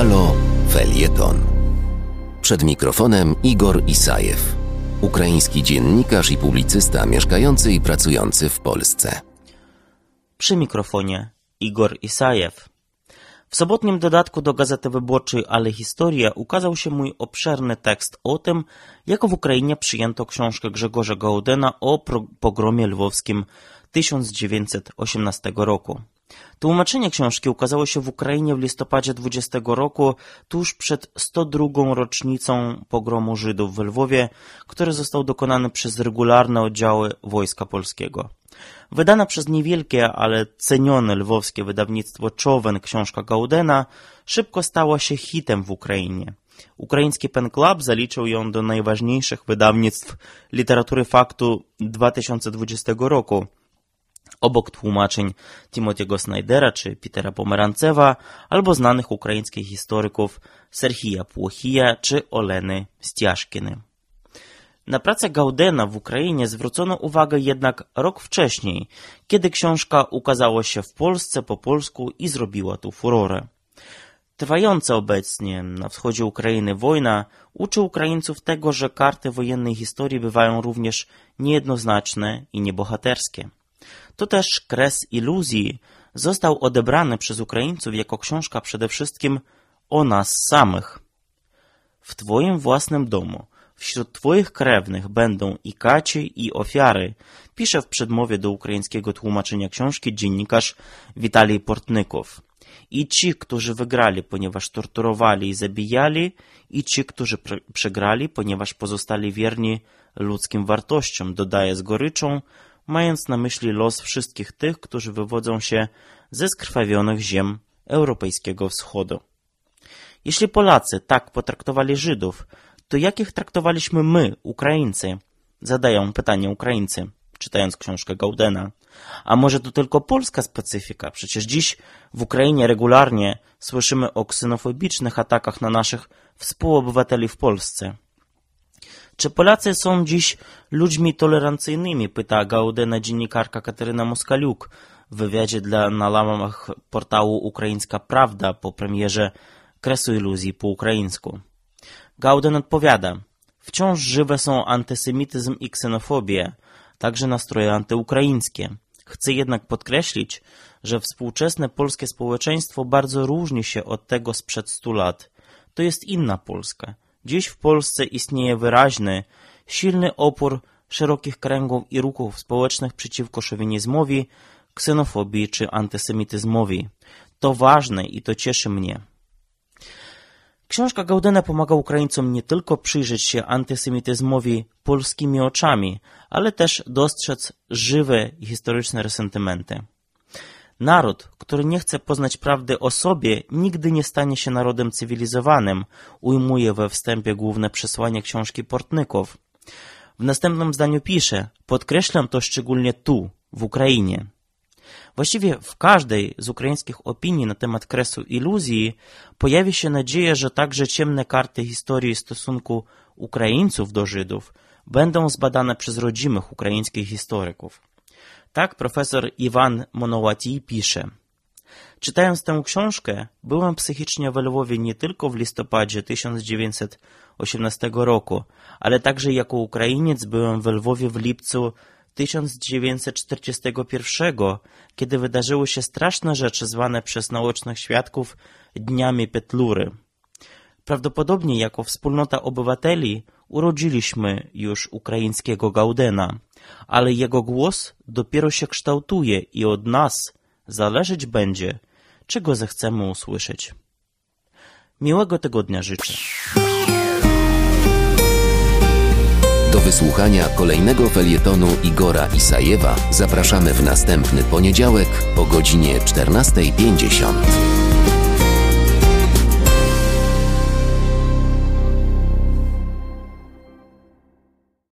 Halo Felieton. Przed mikrofonem Igor Isajew, ukraiński dziennikarz i publicysta mieszkający i pracujący w Polsce. Przy mikrofonie Igor Isajew. W sobotnim dodatku do Gazety Wyborczej Ale Historia ukazał się mój obszerny tekst o tym, jak w Ukrainie przyjęto książkę Grzegorza Gaudena o pogromie lwowskim 1918 roku. Tłumaczenie książki ukazało się w Ukrainie w listopadzie 20 roku, tuż przed 102. rocznicą pogromu Żydów w Lwowie, który został dokonany przez regularne oddziały Wojska Polskiego. Wydana przez niewielkie, ale cenione lwowskie wydawnictwo Czowen książka Gaudena szybko stała się hitem w Ukrainie. Ukraiński Pen Club zaliczył ją do najważniejszych wydawnictw literatury faktu 2020 roku – obok tłumaczeń Timothy'ego Snydera czy Petera Pomerancewa, albo znanych ukraińskich historyków Serhija Płochija czy Oleny Stiaszkiny. Na pracę Gaudena w Ukrainie zwrócono uwagę jednak rok wcześniej, kiedy książka ukazała się w Polsce po polsku i zrobiła tu furorę. Trwająca obecnie na wschodzie Ukrainy wojna uczy Ukraińców tego, że karty wojennej historii bywają również niejednoznaczne i niebohaterskie. To też Kres iluzji został odebrany przez Ukraińców jako książka przede wszystkim o nas samych. W Twoim własnym domu, wśród Twoich krewnych będą i kaci, i ofiary, pisze w przedmowie do ukraińskiego tłumaczenia książki dziennikarz Witalij Portnykow. I ci, którzy wygrali, ponieważ torturowali i zabijali, i ci, którzy przegrali, ponieważ pozostali wierni ludzkim wartościom, dodaje z goryczą, mając na myśli los wszystkich tych, którzy wywodzą się ze skrwawionych ziem europejskiego wschodu. Jeśli Polacy tak potraktowali Żydów, to jak ich traktowaliśmy my, Ukraińcy? Zadają pytanie Ukraińcy, czytając książkę Gaudena. A może to tylko polska specyfika? Przecież dziś w Ukrainie regularnie słyszymy o ksenofobicznych atakach na naszych współobywateli w Polsce. Czy Polacy są dziś ludźmi tolerancyjnymi? Pyta Gaudena dziennikarka Kateryna Moskaliuk w wywiadzie dla na portału Ukraińska Prawda po premierze Kresu Iluzji po ukraińsku. Gauden odpowiada, wciąż żywe są antysemityzm i ksenofobia, także nastroje antyukraińskie. Chcę jednak podkreślić, że współczesne polskie społeczeństwo bardzo różni się od tego sprzed stu lat. To jest inna Polska. Dziś w Polsce istnieje wyraźny, silny opór szerokich kręgów i ruchów społecznych przeciwko szowinizmowi, ksenofobii czy antysemityzmowi. To ważne i to cieszy mnie. Książka Gaudena pomaga Ukraińcom nie tylko przyjrzeć się antysemityzmowi polskimi oczami, ale też dostrzec żywe historyczne resentymenty. Naród, który nie chce poznać prawdy o sobie, nigdy nie stanie się narodem cywilizowanym, ujmuje we wstępie główne przesłanie książki Portnyków. W następnym zdaniu pisze, podkreślam to szczególnie tu, w Ukrainie. Właściwie w każdej z ukraińskich opinii na temat kresu iluzji pojawi się nadzieja, że także ciemne karty historii stosunku Ukraińców do Żydów będą zbadane przez rodzimych ukraińskich historyków. Tak profesor Iwan Monowati pisze. Czytając tę książkę, byłem psychicznie w Lwowie nie tylko w listopadzie 1918 roku, ale także jako Ukrainiec byłem w Lwowie w lipcu 1941, kiedy wydarzyły się straszne rzeczy zwane przez naocznych świadków Dniami Petlury. Prawdopodobnie jako wspólnota obywateli urodziliśmy już ukraińskiego Gaudena, ale jego głos dopiero się kształtuje i od nas zależeć będzie, czego zechcemy usłyszeć. Miłego tygodnia życzę. Do wysłuchania kolejnego felietonu Igora Isajewa zapraszamy w następny poniedziałek o godzinie 14.50.